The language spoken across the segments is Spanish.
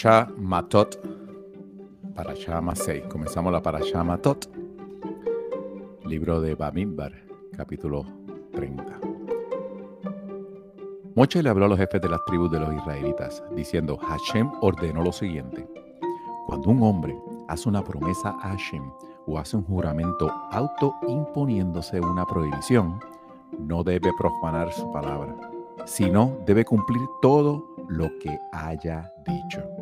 Parashá Matot, Parashá Masei. Comenzamos la Parashá Matot, libro de Bamidbar, capítulo 30. Moche le habló a los jefes de las tribus de los israelitas, diciendo, Hashem ordenó lo siguiente. Cuando un hombre hace una promesa a Hashem o hace un juramento autoimponiéndose una prohibición, no debe profanar su palabra, sino debe cumplir todo lo que haya dicho.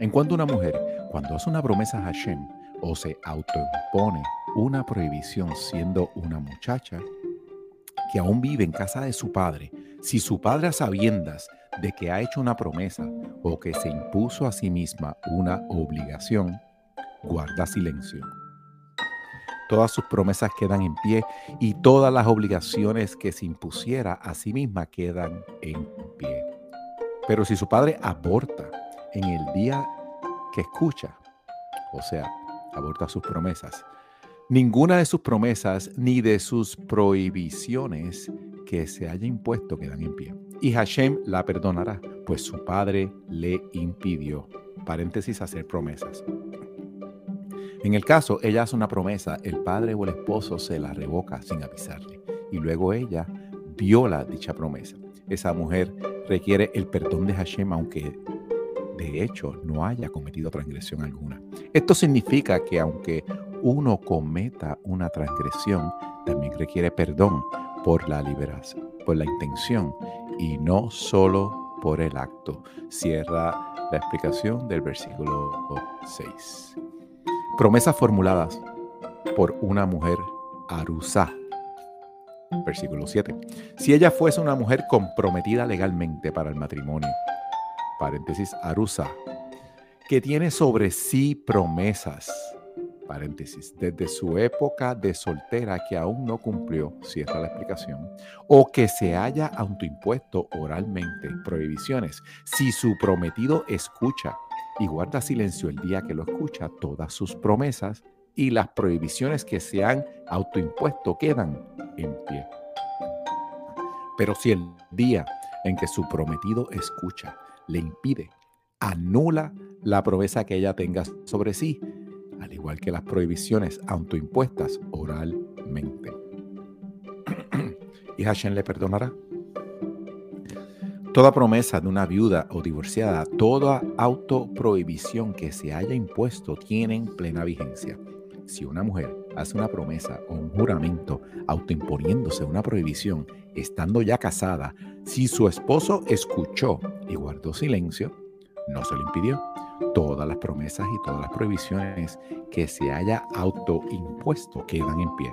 En cuanto a una mujer, cuando hace una promesa a Hashem o se autoimpone una prohibición siendo una muchacha que aún vive en casa de su padre, si su padre a sabiendas de que ha hecho una promesa o que se impuso a sí misma una obligación, guarda silencio. Todas sus promesas quedan en pie y todas las obligaciones que se impusiera a sí misma quedan en pie. Pero si su padre aborta en el día que escucha, o sea, aborta sus promesas, ninguna de sus promesas ni de sus prohibiciones que se haya impuesto quedan en pie. Y Hashem la perdonará, pues su padre le impidió, paréntesis, hacer promesas. En el caso, ella hace una promesa, el padre o el esposo se la revoca sin avisarle y luego ella viola dicha promesa. Esa mujer requiere el perdón de Hashem, aunque de hecho no haya cometido transgresión alguna. Esto significa que aunque uno cometa una transgresión, también requiere perdón por la liberación, por la intención y no solo por el acto. Cierra la explicación del versículo 6. Promesas formuladas por una mujer arusa Versículo 7. Si ella fuese una mujer comprometida legalmente para el matrimonio, paréntesis, arusa, que tiene sobre sí promesas, paréntesis, desde su época de soltera que aún no cumplió, cierra la explicación, o que se haya autoimpuesto oralmente prohibiciones, si su prometido escucha y guarda silencio el día que lo escucha, todas sus promesas y las prohibiciones que se han autoimpuesto quedan en pie. Pero si el día en que su prometido escucha le impide, anula la promesa que ella tenga sobre sí, al igual que las prohibiciones autoimpuestas oralmente. y Hashem le perdonará. Toda promesa de una viuda o divorciada, toda autoprohibición que se haya impuesto tienen plena vigencia si una mujer hace una promesa o un juramento autoimponiéndose una prohibición estando ya casada, si su esposo escuchó y guardó silencio, no se lo impidió. Todas las promesas y todas las prohibiciones que se haya autoimpuesto quedan en pie.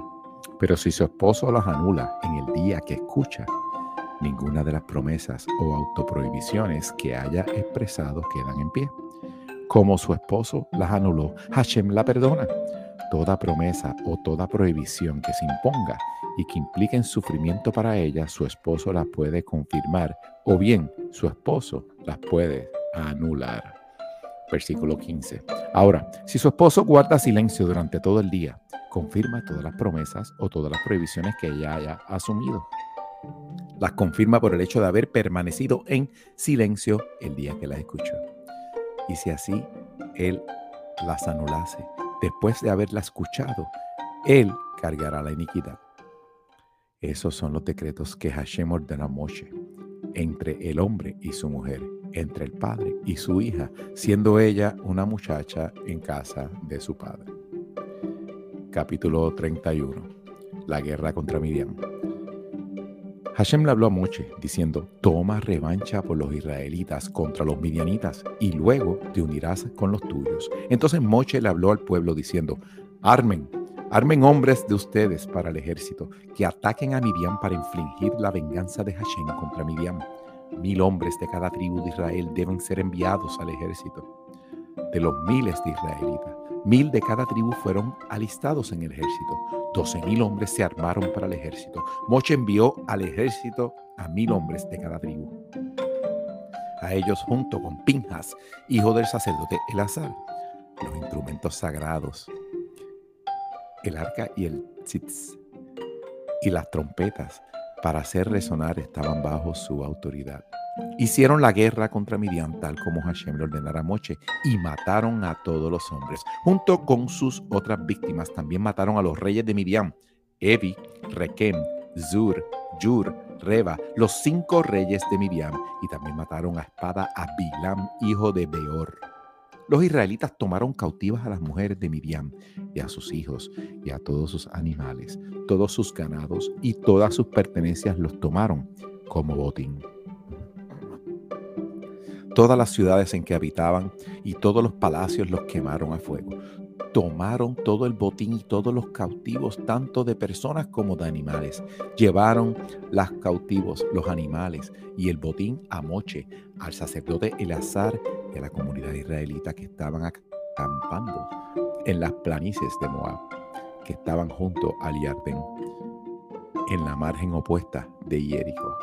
Pero si su esposo las anula en el día que escucha, ninguna de las promesas o autoprohibiciones que haya expresado quedan en pie. Como su esposo las anuló, Hashem la perdona toda promesa o toda prohibición que se imponga y que implique en sufrimiento para ella, su esposo la puede confirmar o bien su esposo las puede anular. Versículo 15. Ahora, si su esposo guarda silencio durante todo el día, confirma todas las promesas o todas las prohibiciones que ella haya asumido. Las confirma por el hecho de haber permanecido en silencio el día que las escuchó. Y si así él las anulase, después de haberla escuchado, Él cargará la iniquidad. Esos son los decretos que Hashem ordenó a Moshe entre el hombre y su mujer, entre el padre y su hija, siendo ella una muchacha en casa de su padre. Capítulo 31. La guerra contra Midian. Hashem le habló a Moche diciendo, toma revancha por los israelitas contra los midianitas y luego te unirás con los tuyos. Entonces Moche le habló al pueblo diciendo, armen, armen hombres de ustedes para el ejército, que ataquen a Midian para infligir la venganza de Hashem contra Midian. Mil hombres de cada tribu de Israel deben ser enviados al ejército. De los miles de israelitas, mil de cada tribu fueron alistados en el ejército 12 mil hombres se armaron para el ejército. Moche envió al ejército a mil hombres de cada tribu. A ellos junto con Pinjas, hijo del sacerdote Elazar, los instrumentos sagrados, el arca y el tzitz, y las trompetas para hacer resonar estaban bajo su autoridad. Hicieron la guerra contra Midian tal como Hashem le ordenara a Moche y mataron a todos los hombres. Junto con sus otras víctimas también mataron a los reyes de Midian, Evi, Rekem, Zur, Yur, Reba, los cinco reyes de Midian y también mataron a espada a Bilam, hijo de Beor. Los israelitas tomaron cautivas a las mujeres de Midian y a sus hijos y a todos sus animales, todos sus ganados y todas sus pertenencias los tomaron como botín todas las ciudades en que habitaban y todos los palacios los quemaron a fuego. Tomaron todo el botín y todos los cautivos, tanto de personas como de animales. Llevaron las cautivos, los animales y el botín a Moche, al sacerdote Eleazar y a la comunidad israelita que estaban acampando en las planicies de Moab, que estaban junto al Yardén, en la margen opuesta de Jerico.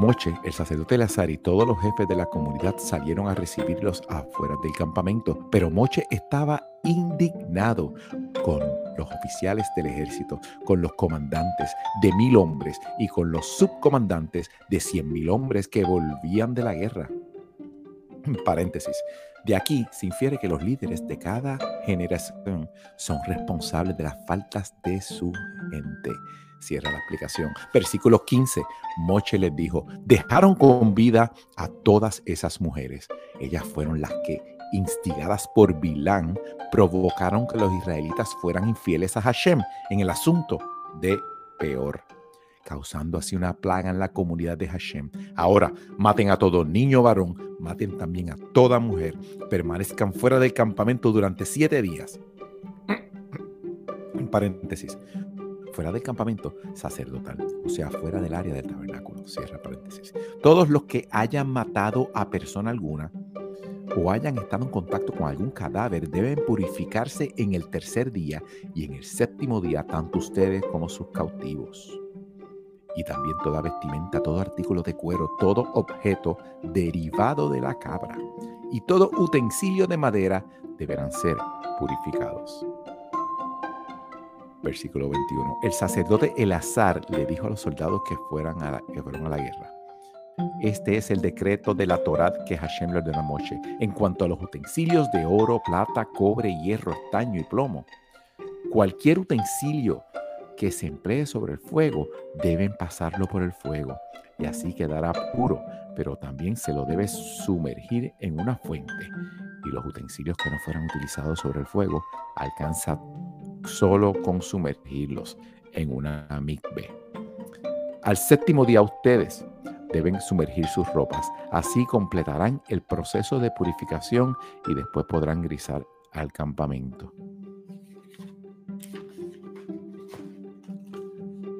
Moche, el sacerdote Lazar y todos los jefes de la comunidad salieron a recibirlos afuera del campamento, pero Moche estaba indignado con los oficiales del ejército, con los comandantes de mil hombres y con los subcomandantes de cien mil hombres que volvían de la guerra. Paréntesis. De aquí se infiere que los líderes de cada generación son responsables de las faltas de su gente. Cierra la explicación. Versículo 15. Moche les dijo, dejaron con vida a todas esas mujeres. Ellas fueron las que, instigadas por Bilán, provocaron que los israelitas fueran infieles a Hashem en el asunto de peor causando así una plaga en la comunidad de Hashem. Ahora, maten a todo niño varón, maten también a toda mujer, permanezcan fuera del campamento durante siete días. Paréntesis, fuera del campamento sacerdotal, o sea, fuera del área del tabernáculo, cierra paréntesis. Todos los que hayan matado a persona alguna o hayan estado en contacto con algún cadáver deben purificarse en el tercer día y en el séptimo día, tanto ustedes como sus cautivos. Y también toda vestimenta, todo artículo de cuero, todo objeto derivado de la cabra y todo utensilio de madera deberán ser purificados versículo 21. El sacerdote Elazar le dijo a los soldados que, fueran a la, fueron a la guerra. Este es el decreto de la Torá que Hashem le ordenó a Moshe en cuanto a los utensilios de oro, plata, cobre, hierro, estaño y plomo. Cualquier utensilio que se emplee sobre el fuego deben pasarlo por el fuego y así quedará puro, pero también se lo debe sumergir en una fuente y los utensilios que no fueran utilizados sobre el fuego alcanzan solo con sumergirlos en una mikve. Al séptimo día ustedes deben sumergir sus ropas, así completarán el proceso de purificación y después podrán grisar al campamento.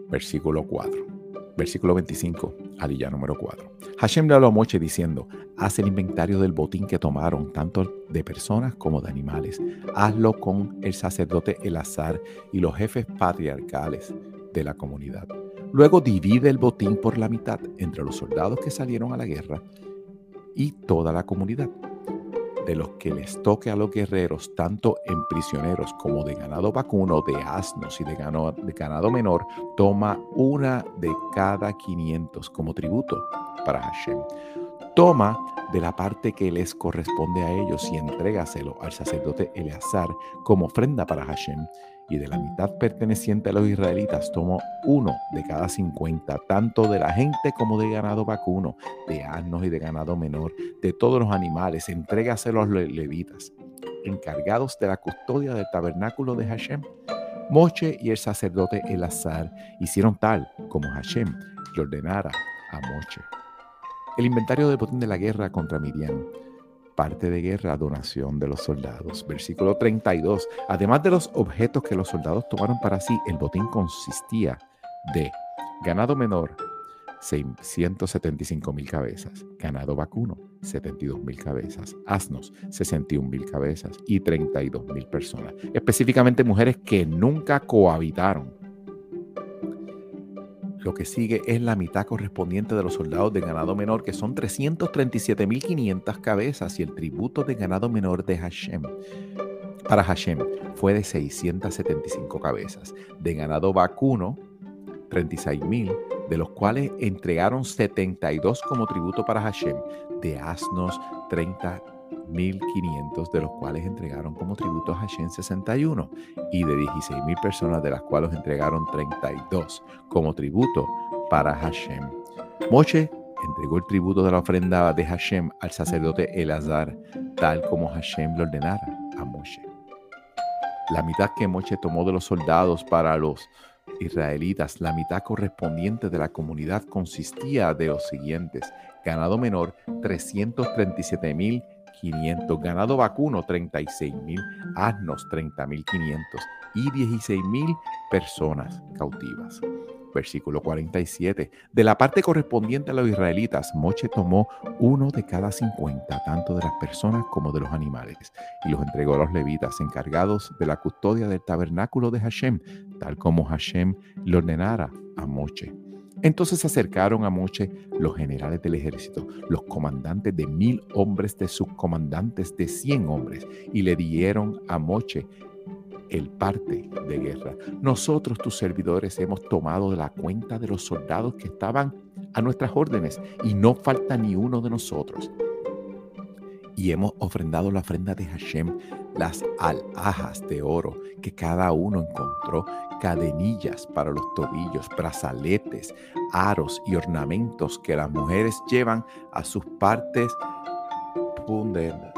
Versículo 4. Versículo 25, alilla número 4. Hashem le habló a Moche diciendo, haz el inventario del botín que tomaron, tanto de personas como de animales. Hazlo con el sacerdote Elazar y los jefes patriarcales de la comunidad. Luego divide el botín por la mitad entre los soldados que salieron a la guerra y toda la comunidad de los que les toque a los guerreros, tanto en prisioneros como de ganado vacuno, de asnos y de ganado, menor, toma una de cada 500 como tributo para Hashem. Toma de la parte que les corresponde a ellos y entrégaselo al sacerdote Eleazar como ofrenda para Hashem y de la mitad perteneciente a los israelitas tomó uno de cada cincuenta, tanto de la gente como de ganado vacuno, de asnos y de ganado menor, de todos los animales, entrégaselo a los levitas, encargados de la custodia del tabernáculo de Hashem. Moche y el sacerdote Elazar hicieron tal como Hashem le ordenara a Moche. El inventario del botín de la guerra contra Midian parte de guerra, donación de los soldados. Versículo 32. Además de los objetos que los soldados tomaron para sí, el botín consistía de ganado menor, 175 mil cabezas, ganado vacuno, 72 mil cabezas, asnos, 61 mil cabezas y 32 mil personas, específicamente mujeres que nunca cohabitaron lo que sigue es la mitad correspondiente de los soldados de ganado menor, que son 337.500 cabezas, y el tributo de ganado menor de Hashem. Para Hashem fue de 675 cabezas. De ganado vacuno, 36.000. de los cuales entregaron 72 como tributo para Hashem, de asnos 30 1.500, de los cuales entregaron como tributo a Hashem 61, y de 16.000 personas, de las cuales entregaron 32 como tributo para Hashem. Moche entregó el tributo de la ofrenda de Hashem al sacerdote Elazar, tal como Hashem le ordenara a Moche. La mitad que Moche tomó de los soldados para los israelitas, la mitad correspondiente de la comunidad consistía de los siguientes: ganado menor 337 mil 500, ganado vacuno 36 mil, asnos 30 mil 500 y 16 mil personas cautivas. Versículo 47. De la parte correspondiente a los israelitas, Moche tomó uno de cada 50, tanto de las personas como de los animales, y los entregó a los levitas encargados de la custodia del tabernáculo de Hashem, tal como Hashem le ordenara a Moche. Entonces se acercaron a Moche los generales del ejército, los comandantes de mil hombres de subcomandantes de cien hombres, y le dieron a Moche el parte de guerra. Nosotros, tus servidores, hemos tomado la cuenta de los soldados que estaban a nuestras órdenes, y no falta ni uno de nosotros y hemos ofrendado la ofrenda de Hashem, las alhajas de oro que cada uno encontró, cadenillas para los tobillos, brazaletes, aros y ornamentos que las mujeres llevan a sus partes punderas.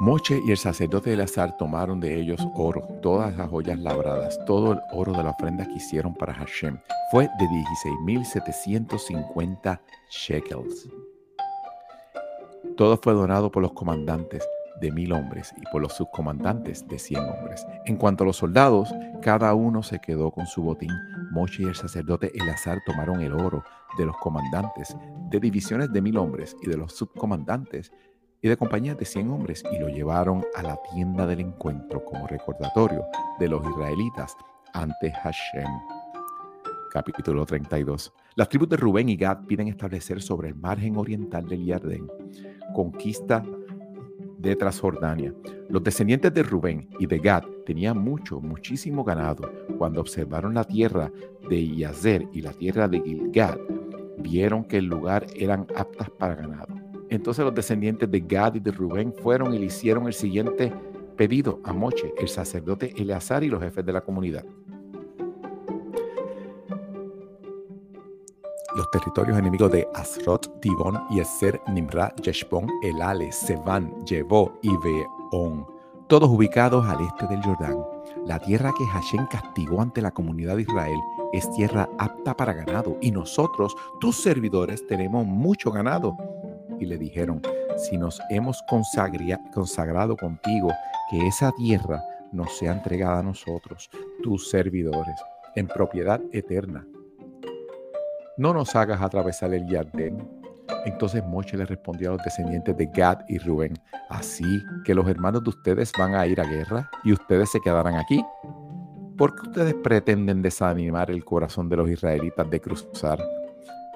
Moche y el sacerdote de Elazar tomaron de ellos oro, todas las joyas labradas, todo el oro de la ofrenda que hicieron para Hashem. Fue de 16.750 shekels. Todo fue donado por los comandantes de mil hombres y por los subcomandantes de cien hombres. En cuanto a los soldados, cada uno se quedó con su botín. Moche y el sacerdote Elazar tomaron el oro de los comandantes de divisiones de mil hombres y de los subcomandantes y de compañías de 100 hombres y lo llevaron a la tienda del encuentro como recordatorio de los israelitas ante Hashem. Capítulo 32. Las tribus de Rubén y Gad piden establecer sobre el margen oriental del Yardén conquista de Transjordania. Los descendientes de Rubén y de Gad tenían mucho, muchísimo ganado. Cuando observaron la tierra de Yazer y la tierra de Gilgad, vieron que el lugar eran aptas para ganado. Entonces los descendientes de Gad y de Rubén fueron y le hicieron el siguiente pedido a Moche, el sacerdote Eleazar y los jefes de la comunidad. Los territorios enemigos de Asrot, Tibón, Yeser, Nimra, Yeshbon, Elale, Sevan, Yevó y Beón, todos ubicados al este del Jordán. La tierra que Hashem castigó ante la comunidad de Israel es tierra apta para ganado y nosotros, tus servidores, tenemos mucho ganado y le dijeron, si nos hemos consagrado contigo, que esa tierra nos sea entregada a nosotros, tus servidores, en propiedad eterna. No nos hagas atravesar el Yardén. Entonces Moche le respondió a los descendientes de Gad y Rubén, así que los hermanos de ustedes van a ir a guerra y ustedes se quedarán aquí. ¿Por qué ustedes pretenden desanimar el corazón de los israelitas de cruzar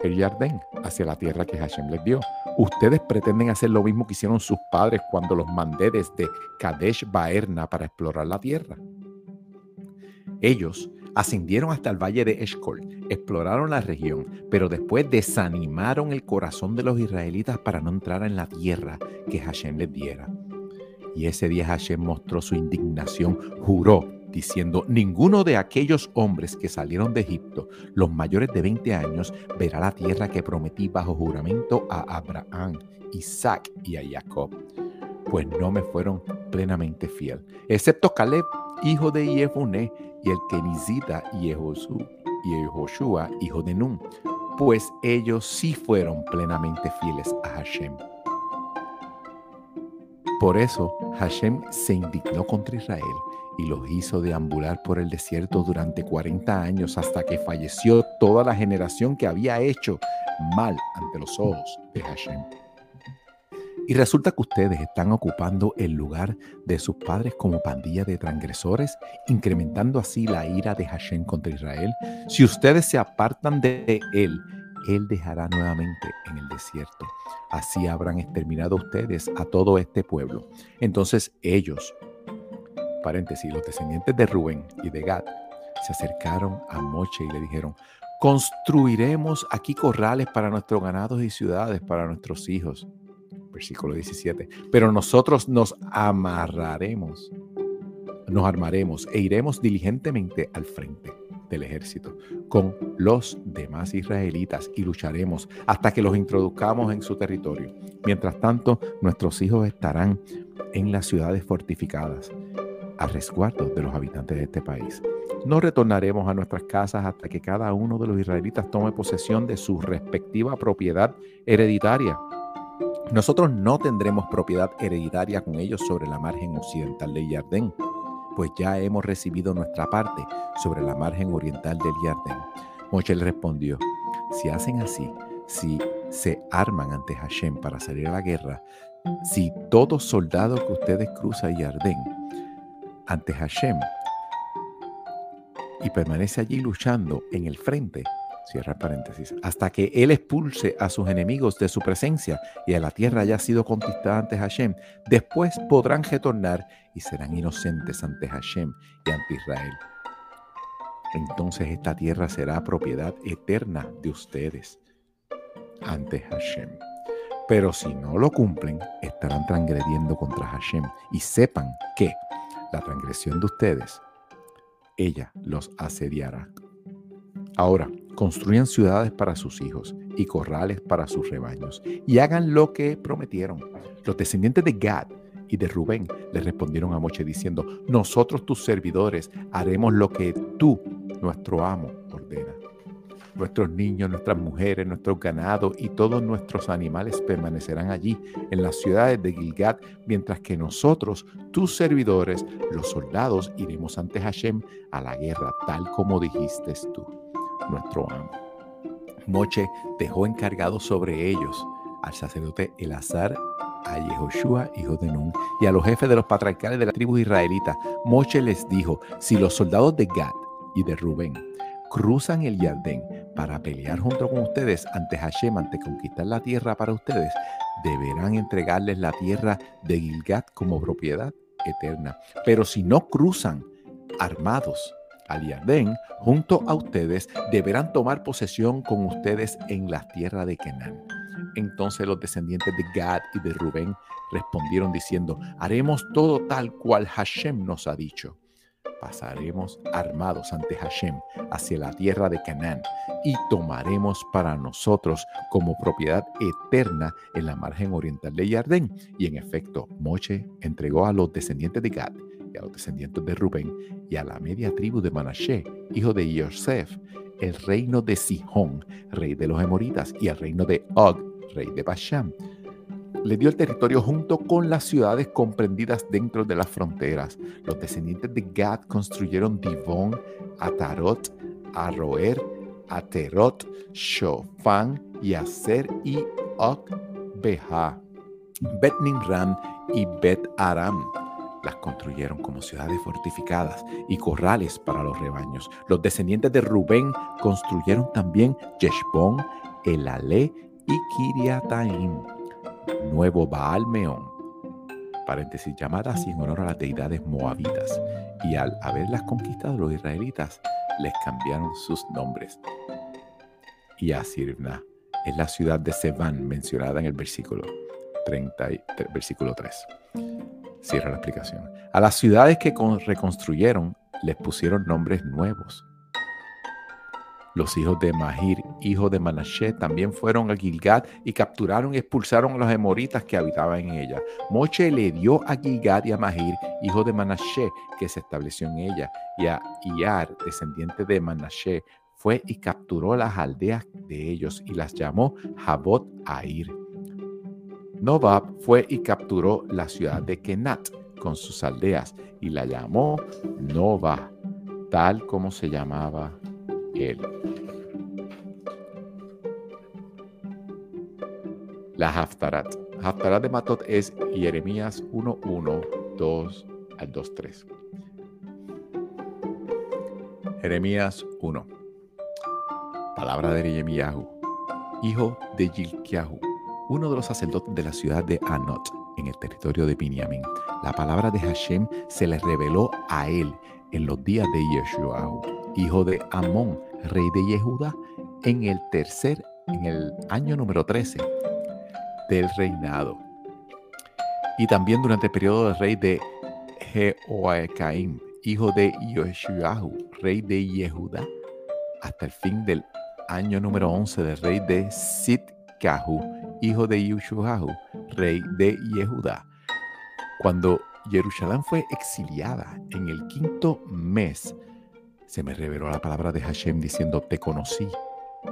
el Yardén hacia la tierra que Hashem les dio? Ustedes pretenden hacer lo mismo que hicieron sus padres cuando los mandé desde Kadesh Baerna para explorar la tierra. Ellos ascendieron hasta el valle de Eshkol, exploraron la región, pero después desanimaron el corazón de los israelitas para no entrar en la tierra que Hashem les diera. Y ese día Hashem mostró su indignación, juró diciendo, ninguno de aquellos hombres que salieron de Egipto, los mayores de 20 años, verá la tierra que prometí bajo juramento a Abraham, Isaac y a Jacob, pues no me fueron plenamente fiel, excepto Caleb, hijo de Jefune, y el Kenizita y Yehoshua, hijo de Nun, pues ellos sí fueron plenamente fieles a Hashem. Por eso Hashem se indignó contra Israel y los hizo deambular por el desierto durante 40 años hasta que falleció toda la generación que había hecho mal ante los ojos de Hashem. Y resulta que ustedes están ocupando el lugar de sus padres como pandilla de transgresores, incrementando así la ira de Hashem contra Israel. Si ustedes se apartan de él, él dejará nuevamente en el desierto. Así habrán exterminado ustedes a todo este pueblo. Entonces ellos paréntesis, los descendientes de Rubén y de Gad se acercaron a Moche y le dijeron, construiremos aquí corrales para nuestros ganados y ciudades para nuestros hijos. Versículo 17. Pero nosotros nos amarraremos, nos armaremos e iremos diligentemente al frente del ejército con los demás israelitas y lucharemos hasta que los introduzcamos en su territorio. Mientras tanto, nuestros hijos estarán en las ciudades fortificadas, a resguardo de los habitantes de este país. No retornaremos a nuestras casas hasta que cada uno de los israelitas tome posesión de su respectiva propiedad hereditaria. Nosotros no tendremos propiedad hereditaria con ellos sobre la margen occidental del Yardén, pues ya hemos recibido nuestra parte sobre la margen oriental del Yardén. Moche le respondió, si hacen así, si se arman ante Hashem para salir a la guerra, si todo soldado que ustedes cruza el Yardén ante Hashem y permanece allí luchando en el frente, cierra paréntesis, hasta que él expulse a sus enemigos de su presencia y a la tierra haya sido conquistada ante Hashem, después podrán retornar y serán inocentes ante Hashem y ante Israel. Entonces esta tierra será propiedad eterna de ustedes ante Hashem. Pero si no lo cumplen, estarán transgrediendo contra Hashem. Y sepan que la transgresión de ustedes ella los asediará. Ahora, construyan ciudades para sus hijos y corrales para sus rebaños, y hagan lo que prometieron. Los descendientes de Gad y de Rubén le respondieron a Moche diciendo, nosotros tus servidores haremos lo que tú, nuestro amo, ordena. Nuestros niños, nuestras mujeres, nuestros ganados y todos nuestros animales permanecerán allí en las ciudades de Gilgad, mientras que nosotros, tus servidores, los soldados, iremos ante Hashem a la guerra, tal como dijiste tú, nuestro amo. Moche dejó encargado sobre ellos al sacerdote Elazar, a Yehoshua, hijo de Nun, y a los jefes de los patriarcales de la tribu israelita. Moche les dijo, si los soldados de Gad y de Rubén cruzan el Yardén para pelear junto con ustedes ante Hashem, ante conquistar la tierra para ustedes, deberán entregarles la tierra de Gilgad como propiedad eterna. Pero si no cruzan armados al Yardén, junto a ustedes, deberán tomar posesión con ustedes en la tierra de Canaán. Entonces los descendientes de Gad y de Rubén respondieron diciendo, haremos todo tal cual Hashem nos ha dicho pasaremos armados ante Hashem hacia la tierra de Canaán y tomaremos para nosotros como propiedad eterna en la margen oriental de Yardén. Y en efecto, Moche entregó a los descendientes de Gad y a los descendientes de Rubén y a la media tribu de Manashe, hijo de Yosef, el reino de Sihón, rey de los Emoritas, y el reino de Og, rey de Bashan le dio el territorio junto con las ciudades comprendidas dentro de las fronteras. Los descendientes de Gad construyeron Divón, Atarot, Aroer, Aterot, Shofan, Yaser y Ok Beha. Bet Nimram y Bet Aram las construyeron como ciudades fortificadas y corrales para los rebaños. Los descendientes de Rubén construyeron también Yeshbon, Elalé y Kiriataim nuevo Baal Meón, paréntesis, llamada así en honor a las deidades moabitas, y al haberlas conquistado los israelitas, les cambiaron sus nombres. Y Asirna es la ciudad de Seván mencionada en el versículo 30, versículo 3. Cierra la explicación. A las ciudades que reconstruyeron les pusieron nombres nuevos los hijos de Mahir, hijo de Manashe, también fueron a Gilgad y capturaron y expulsaron a los emoritas que habitaban en ella. Moche le dio a Gilgad y a Mahir, hijo de Manashe, que se estableció en ella, y a Iar, descendiente de Manashe, fue y capturó las aldeas de ellos y las llamó Jabot Air. Nobab fue y capturó la ciudad de Kenat con sus aldeas y la llamó Nova, tal como se llamaba la Haftarat. Haftarat de Matot es Jeremías 1, 1, 2 al 2, 3. Jeremías 1. Palabra de Jeremías, hijo de Gilkiahu, uno de los sacerdotes de la ciudad de Anot, en el territorio de Binyamin. La palabra de Hashem se le reveló a él en los días de Yeshua, hijo de Amón, rey de Yehuda, en el tercer, en el año número 13 del reinado. Y también durante el periodo del rey de Jehoiakim, hijo de Yeshuahu, rey de Yehuda, hasta el fin del año número 11 del rey de Sitkahu, hijo de Yeshuahu, rey de Yehuda. Cuando Jerusalén fue exiliada en el quinto mes, se me reveló la palabra de Hashem diciendo, te conocí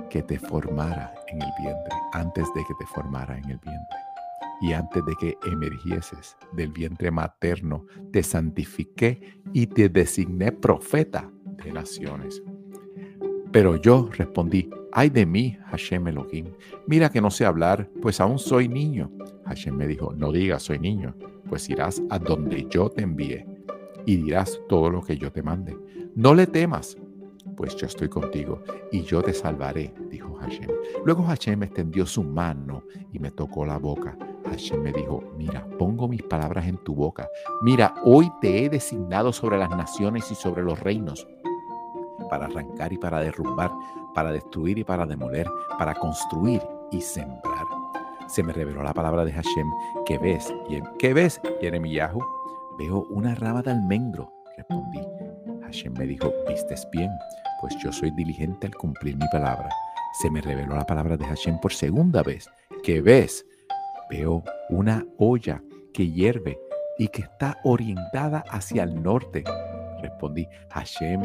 que te formara en el vientre, antes de que te formara en el vientre. Y antes de que emergieses del vientre materno, te santifiqué y te designé profeta de naciones. Pero yo respondí, ay de mí, Hashem Elohim, mira que no sé hablar, pues aún soy niño. Hashem me dijo, no digas soy niño, pues irás a donde yo te envíe y dirás todo lo que yo te mande. No le temas, pues yo estoy contigo y yo te salvaré, dijo Hashem. Luego Hashem extendió su mano y me tocó la boca. Hashem me dijo, mira, pongo mis palabras en tu boca. Mira, hoy te he designado sobre las naciones y sobre los reinos para arrancar y para derrumbar, para destruir y para demoler, para construir y sembrar. Se me reveló la palabra de Hashem, ¿qué ves? ¿Qué ves, Yeremiyahu? Veo una rama de almendro, respondí. Hashem me dijo, vistes bien, pues yo soy diligente al cumplir mi palabra. Se me reveló la palabra de Hashem por segunda vez. ¿Qué ves? Veo una olla que hierve y que está orientada hacia el norte. Respondí, Hashem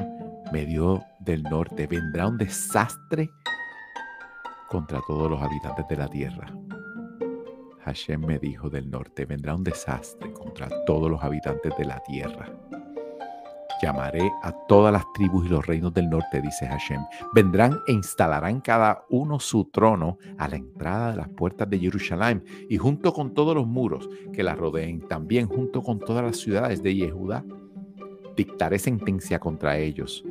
me dio del norte, vendrá un desastre contra todos los habitantes de la tierra. Hashem me dijo del norte, vendrá un desastre contra todos los habitantes de la tierra. Llamaré a todas las tribus y los reinos del norte, dice Hashem. Vendrán e instalarán cada uno su trono a la entrada de las puertas de Jerusalén y junto con todos los muros que la rodeen, también junto con todas las ciudades de Yehuda, dictaré sentencia contra ellos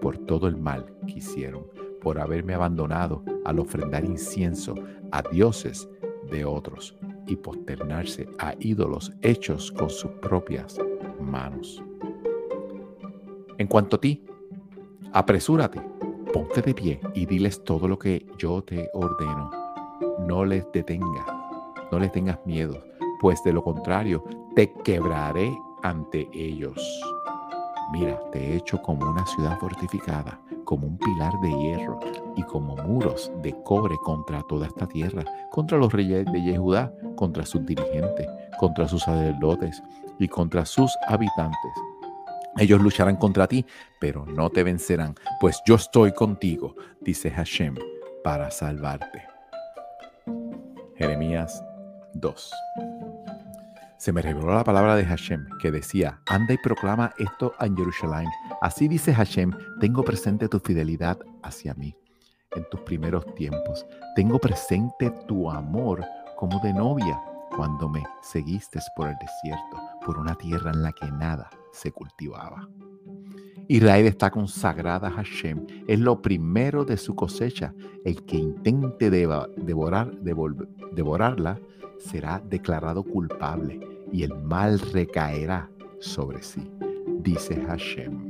por todo el mal que hicieron, por haberme abandonado al ofrendar incienso a dioses de otros y posternarse a ídolos hechos con sus propias manos. En cuanto a ti, apresúrate, ponte de pie y diles todo lo que yo te ordeno. No les detengas, no les tengas miedo, pues de lo contrario te quebraré ante ellos. Mira, te he hecho como una ciudad fortificada, como un pilar de hierro y como muros de cobre contra toda esta tierra, contra los reyes de Yehudá, contra sus dirigentes, contra sus sacerdotes y contra sus habitantes. Ellos lucharán contra ti, pero no te vencerán, pues yo estoy contigo, dice Hashem, para salvarte. Jeremías 2 se me reveló la palabra de Hashem que decía, anda y proclama esto en Jerusalén. Así dice Hashem, tengo presente tu fidelidad hacia mí en tus primeros tiempos. Tengo presente tu amor como de novia cuando me seguiste por el desierto, por una tierra en la que nada se cultivaba. Israel está consagrada a Hashem, es lo primero de su cosecha. El que intente devorar, devorarla será declarado culpable y el mal recaerá sobre sí, dice Hashem.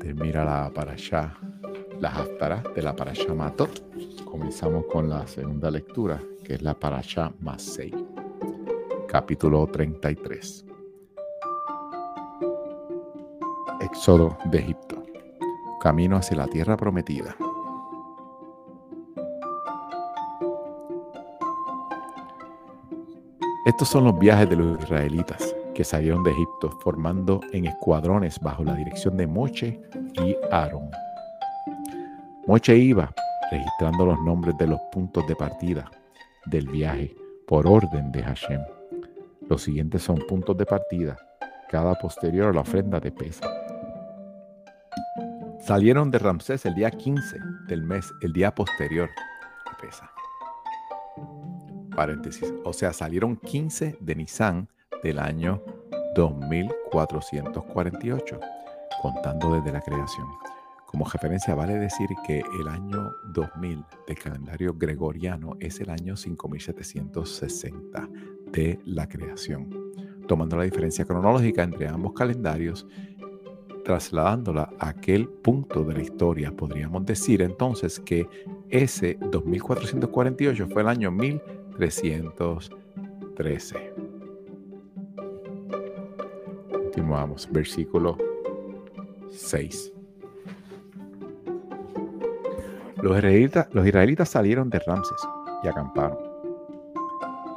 Termina la parasha, la haftarah de la parasha Matot. Comenzamos con la segunda lectura, que es la parasha Masei, capítulo 33. Éxodo de Egipto, camino hacia la tierra prometida. Estos son los viajes de los israelitas que salieron de Egipto formando en escuadrones bajo la dirección de Moche y Aarón. Moche iba registrando los nombres de los puntos de partida del viaje por orden de Hashem. Los siguientes son puntos de partida, cada posterior a la ofrenda de pesa. Salieron de Ramsés el día 15 del mes, el día posterior a pesa o sea, salieron 15 de Nisan del año 2448, contando desde la creación. Como referencia vale decir que el año 2000 del calendario gregoriano es el año 5760 de la creación. Tomando la diferencia cronológica entre ambos calendarios, trasladándola a aquel punto de la historia, podríamos decir entonces que ese 2448 fue el año 1313. Continuamos, versículo 6. Los israelitas, salieron de Ramses y acamparon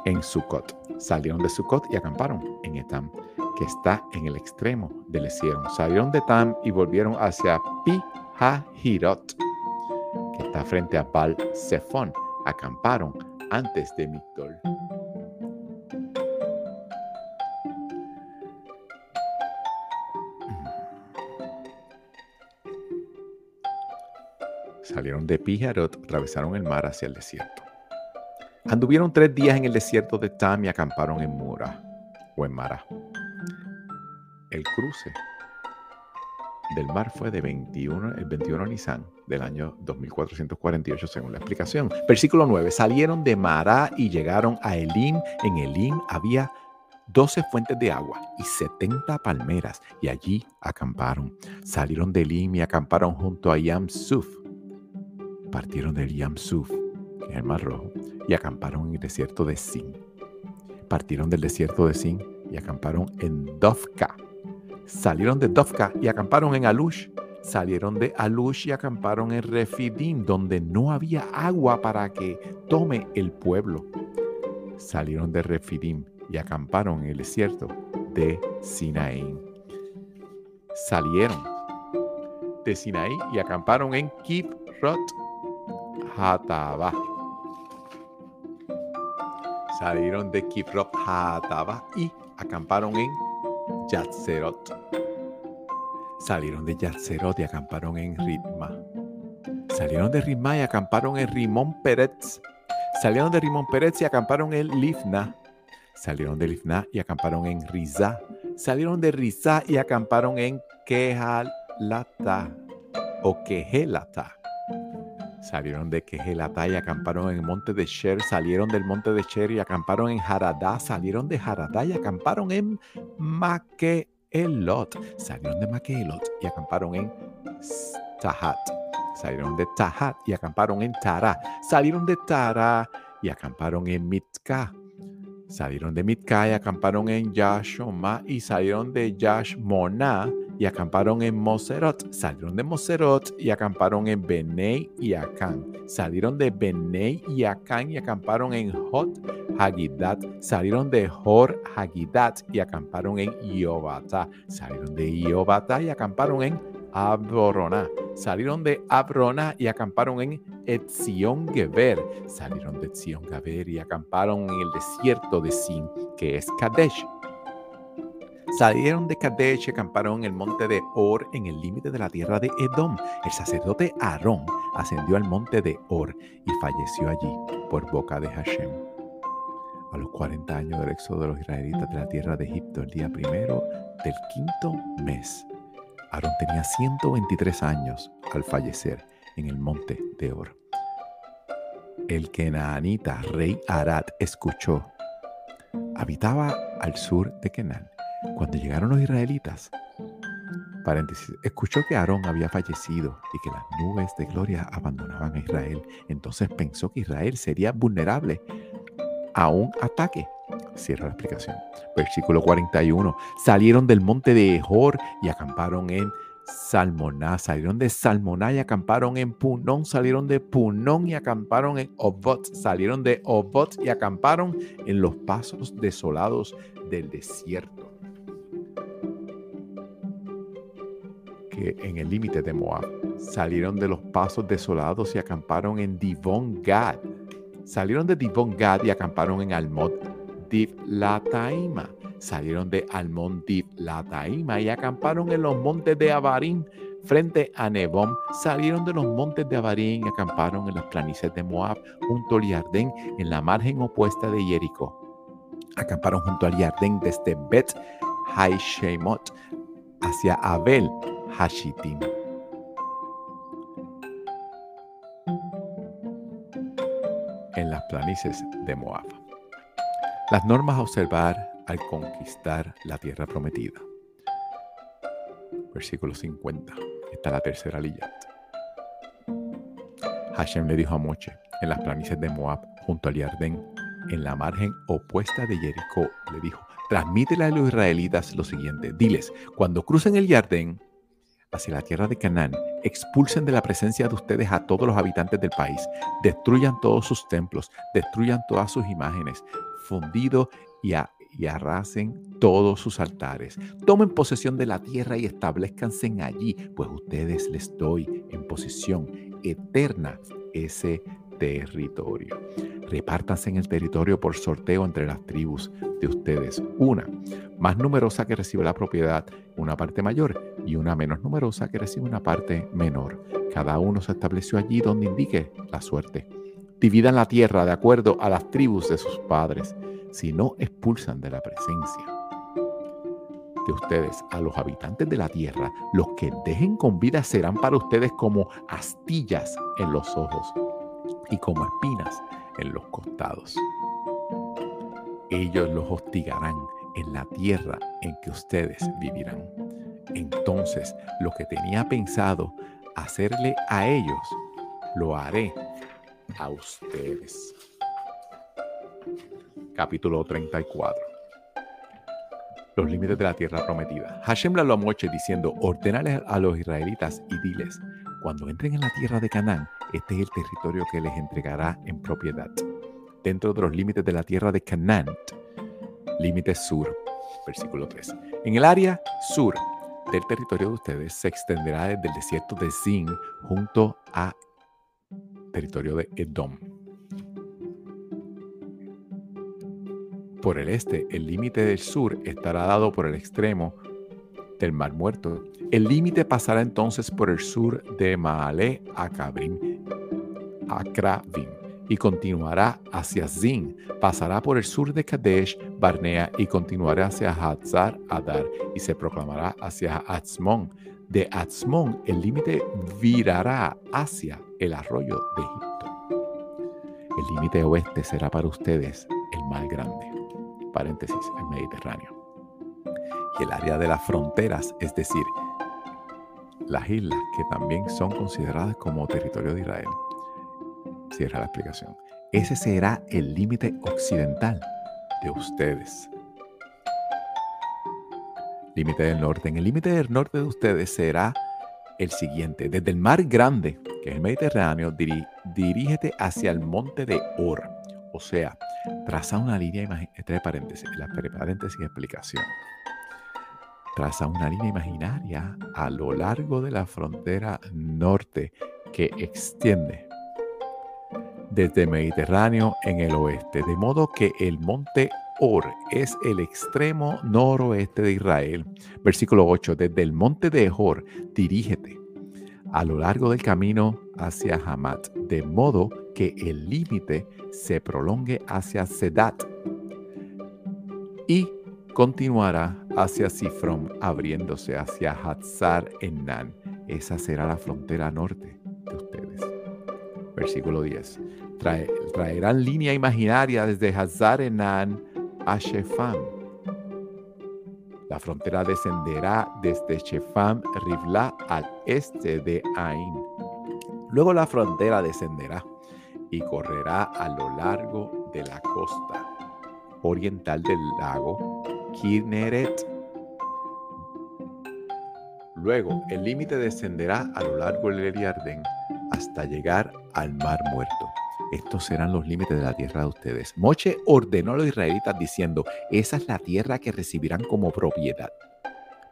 en Sucot. Salieron de Sucot y acamparon en Etam, que está en el extremo del desierto. Salieron de Etam y volvieron hacia Pi-Hahirot, que está frente a Baal Zephon. Acamparon antes de Migdol. Salieron de Pijarot, atravesaron el mar hacia el desierto. Anduvieron tres días en el desierto de Tam y acamparon en Mura o en Mara. El cruce del mar fue de 21, el 21 Nisan del año 2448 según la explicación. Versículo 9. Salieron de Mara y llegaron a Elim. En Elim había 12 fuentes de agua y 70 palmeras y allí acamparon. Salieron de Elim y acamparon junto a Yam Suf partieron del Yam Suf, en el Mar Rojo, y acamparon en el desierto de Sin. Partieron del desierto de Sin y acamparon en Dovka. Salieron de Dovka y acamparon en Alush. Salieron de Alush y acamparon en Refidim, donde no había agua para que tome el pueblo. Salieron de Refidim y acamparon en el desierto de Sinaí. Salieron de Sinaí y acamparon en Kibrot Hataba. Salieron de Kiprop Hataba y acamparon en Yatzerot. Salieron de Yatzerot y acamparon en Ritma. Salieron de Ritma y acamparon en Rimón Peretz. Salieron de Rimón Peretz y acamparon en Lifna. Salieron de Lifna y acamparon en Rizá. Salieron de Rizá y acamparon en Kehalata o Kehelata. Salieron de Kehelata y acamparon en el monte de Sher. Salieron del monte de Sher y acamparon en Haradá. Salieron de Haradá y acamparon en Makeelot. Salieron de Makeelot y acamparon en Tahat. Salieron de Tahat y acamparon en Tara. Salieron de Tara y acamparon en Mitka. Salieron de Mitka y acamparon en Yashoma y salieron de Yashmona y acamparon en Moserot. Salieron de Moserot y acamparon en Benei y Acán. Salieron de Benei y Acán y acamparon en Hot Hagidat. Salieron de Hor Hagidat y acamparon en Iobata. Salieron de Iobata y acamparon en Abrona. Salieron de Abrona y acamparon en Etzion Geber. Salieron de Etzion Geber y acamparon en el desierto de Sin, que es Kadesh. Salieron de Kadesh y acamparon en el monte de Or, en el límite de la tierra de Edom. El sacerdote Aarón ascendió al monte de Or y falleció allí por boca de Hashem. A los 40 años del éxodo de los israelitas de la tierra de Egipto, el día primero del quinto mes, Aarón tenía 123 años al fallecer en el monte de Or. El Kenaanita, rey Arad, escuchó. Habitaba al sur de Kenan cuando llegaron los israelitas, paréntesis, escuchó que Aarón había fallecido y que las nubes de gloria abandonaban a Israel. Entonces pensó que Israel sería vulnerable a un ataque. Cierra la explicación. Versículo 41. Salieron del monte de Ejor y acamparon en Salmoná. Salieron de Salmoná y acamparon en Punón. Salieron de Punón y acamparon en Obot. Salieron de Obot y acamparon en los pasos desolados del desierto. En el límite de Moab. Salieron de los pasos desolados y acamparon en Divon Gad. Salieron de Divon Gad y acamparon en Almod Div Lataima. Salieron de Almon Div Lataima y acamparon en los montes de Abarim frente a Nebom. Salieron de los montes de Abarim y acamparon en las planicies de Moab junto al Yardén en la margen opuesta de Jericó. Acamparon junto al Yardén desde Bet Haishemot hacia Abel Hashitim. En las planicies de Moab. Las normas a observar al conquistar la tierra prometida. Versículo 50. Está la tercera lilla. Hashem le dijo a Moche, en las planicies de Moab, junto al Yardén, en la margen opuesta de Jericó, le dijo, transmítele a los israelitas lo siguiente, diles, cuando crucen el Yardén, hacia la tierra de Canaán, expulsen de la presencia de ustedes a todos los habitantes del país, destruyan todos sus templos, destruyan todas sus imágenes, fundido y, y arrasen todos sus altares. Tomen posesión de la tierra y establezcanse allí, pues ustedes les doy en posición eterna ese territorio. Repártanse en el territorio por sorteo entre las tribus de ustedes. Una más numerosa que recibe la propiedad, una parte mayor, y una menos numerosa que recibe una parte menor. Cada uno se estableció allí donde indique la suerte. Dividan la tierra de acuerdo a las tribus de sus padres, si no expulsan de la presencia de ustedes a los habitantes de la tierra, los que dejen con vida serán para ustedes como astillas en los ojos y como espinas en los costados. Ellos los hostigarán en la tierra en que ustedes vivirán. Entonces, lo que tenía pensado hacerle a ellos, lo haré a ustedes. Capítulo 34. Los límites de la tierra prometida. Hashem habló a diciendo, ordenale a los israelitas y diles, cuando entren en la tierra de Canaán, este es el territorio que les entregará en propiedad. Dentro de los límites de la tierra de Canaán, límite sur, versículo 3. En el área sur del territorio de ustedes se extenderá desde el desierto de Zin junto a territorio de Edom. Por el este, el límite del sur estará dado por el extremo del Mar Muerto. El límite pasará entonces por el sur de Maale a Cabrim, a y continuará hacia Zin. Pasará por el sur de Kadesh, Barnea y continuará hacia Hazar Adar y se proclamará hacia Atzmon. De Atzmon el límite virará hacia el arroyo de Egipto. El límite oeste será para ustedes el mar grande. Paréntesis, el Mediterráneo y el área de las fronteras, es decir, las islas que también son consideradas como territorio de Israel. Cierra la explicación. Ese será el límite occidental de ustedes. Límite del norte. En el límite del norte de ustedes será el siguiente. Desde el mar grande, que es el Mediterráneo, dirígete hacia el monte de Or. O sea, traza una línea, entre paréntesis, la paréntesis explicación traza una línea imaginaria a lo largo de la frontera norte que extiende desde Mediterráneo en el oeste, de modo que el monte Or es el extremo noroeste de Israel. Versículo 8, desde el monte de Hor dirígete a lo largo del camino hacia Hamat, de modo que el límite se prolongue hacia Sedat y continuará hacia Sifrón, abriéndose hacia Hatzar Enan. Esa será la frontera norte de ustedes. Versículo 10. traerán línea imaginaria desde Hatzar Enan a Shefam. La frontera descenderá desde Shefam Rivla al este de Ain. Luego la frontera descenderá y correrá a lo largo de la costa oriental del lago Kinneret. Luego, el límite descenderá a lo largo del Yardén hasta llegar al Mar Muerto. Estos serán los límites de la tierra de ustedes. Moche ordenó a los israelitas diciendo, esa es la tierra que recibirán como propiedad.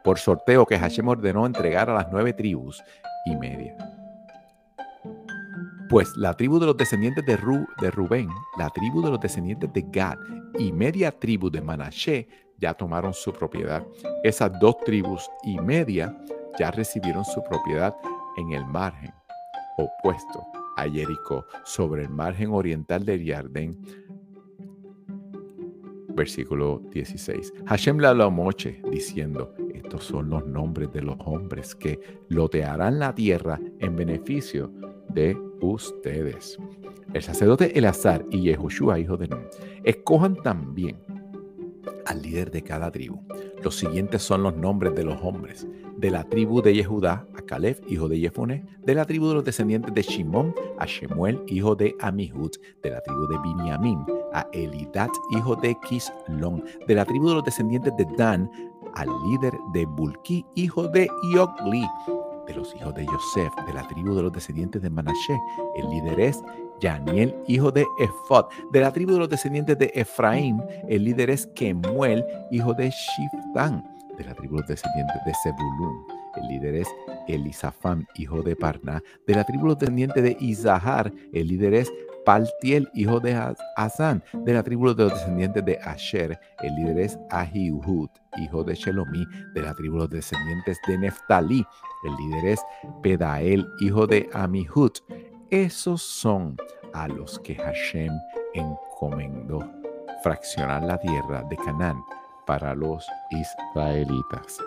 Por sorteo que Hashem ordenó entregar a las nueve tribus y media. Pues la tribu de los descendientes de, de Rubén, la tribu de los descendientes de Gad y media tribu de Manashe ya tomaron su propiedad. Esas dos tribus y media ya recibieron su propiedad en el margen opuesto a Jericó, sobre el margen oriental del Yardén. Versículo 16. Hashem le habló a Moche diciendo, estos son los nombres de los hombres que lotearán la tierra en beneficio de ustedes. el sacerdote Eleazar y Yehoshua, hijo de Nun, escojan también al líder de cada tribu. Los siguientes son los nombres de los hombres. De la tribu de Yehudá, a Caleb, hijo de Jefone. De la tribu de los descendientes de Shimón, a Shemuel, hijo de Amihud. De la tribu de Binyamin, a Elidat, hijo de Kislon. De la tribu de los descendientes de Dan, al líder de Bulki, hijo de Iogli. De los hijos de Yosef, de la tribu de los descendientes de Manashe, el líder es Yaniel, hijo de Ephod. De la tribu de los descendientes de Efraín, el líder es Kemuel, hijo de Shiftan. De la tribu de los descendientes de Zebulun, el líder es Elisafam, hijo de Parna. De la tribu de los descendientes de Izahar, el líder es Paltiel, hijo de Azán. De la tribu de los descendientes de Asher, el líder es Ahihud, hijo de Shelomi. De la tribu de los descendientes de Neftalí, el líder es Pedael, hijo de Amihud. Esos son a los que Hashem encomendó fraccionar la tierra de Canaán para los israelitas.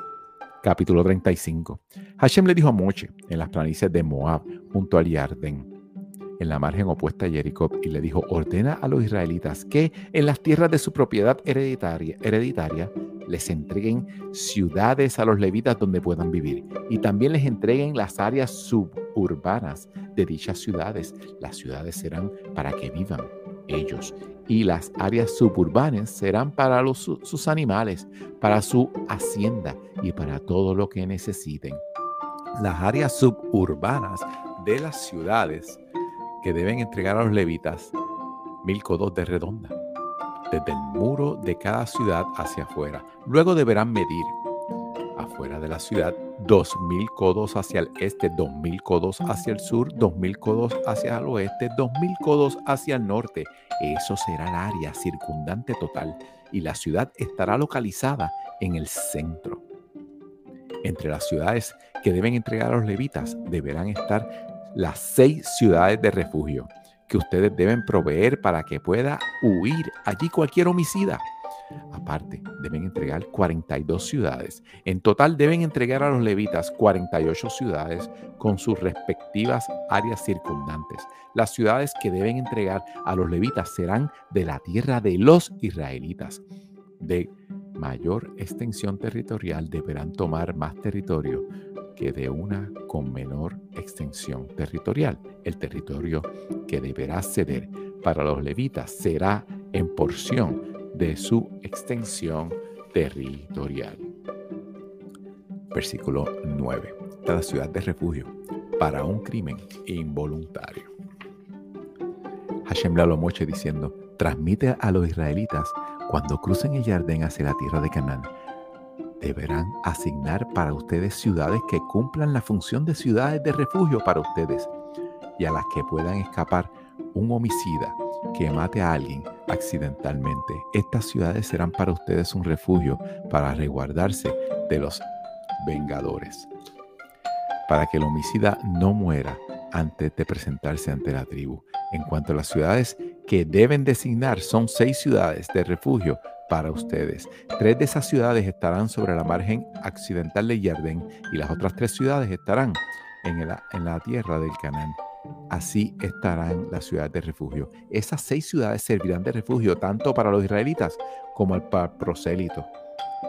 Capítulo 35. Hashem le dijo a Moche en las planicies de Moab, junto al Yarden, en la margen opuesta a Jericó, y le dijo, ordena a los israelitas que en las tierras de su propiedad hereditaria, hereditaria les entreguen ciudades a los levitas donde puedan vivir y también les entreguen las áreas suburbanas de dichas ciudades. Las ciudades serán para que vivan ellos y las áreas suburbanas serán para los, sus animales, para su hacienda y para todo lo que necesiten. Las áreas suburbanas de las ciudades que deben entregar a los levitas, mil codos de redonda desde el muro de cada ciudad hacia afuera. Luego deberán medir afuera de la ciudad dos mil codos hacia el este, dos mil codos hacia el sur, dos mil codos hacia el oeste, dos mil codos hacia el norte. Eso será el área circundante total y la ciudad estará localizada en el centro. Entre las ciudades que deben entregar a los levitas deberán estar las seis ciudades de refugio que ustedes deben proveer para que pueda huir allí cualquier homicida. Aparte, deben entregar 42 ciudades. En total deben entregar a los levitas 48 ciudades con sus respectivas áreas circundantes. Las ciudades que deben entregar a los levitas serán de la tierra de los israelitas. De mayor extensión territorial deberán tomar más territorio que de una con menor extensión territorial. El territorio que deberá ceder para los levitas será en porción de su extensión territorial. Versículo 9. Cada ciudad de refugio para un crimen involuntario. Hashem le habló diciendo, transmite a los israelitas cuando crucen el jardín hacia la tierra de Canaán deberán asignar para ustedes ciudades que cumplan la función de ciudades de refugio para ustedes y a las que puedan escapar un homicida que mate a alguien accidentalmente. Estas ciudades serán para ustedes un refugio para resguardarse de los vengadores. Para que el homicida no muera antes de presentarse ante la tribu. En cuanto a las ciudades que deben designar, son seis ciudades de refugio para ustedes. Tres de esas ciudades estarán sobre la margen accidental de Yarden y las otras tres ciudades estarán en la, en la tierra del Canaán. Así estarán las ciudades de refugio. Esas seis ciudades servirán de refugio tanto para los israelitas como para prosélito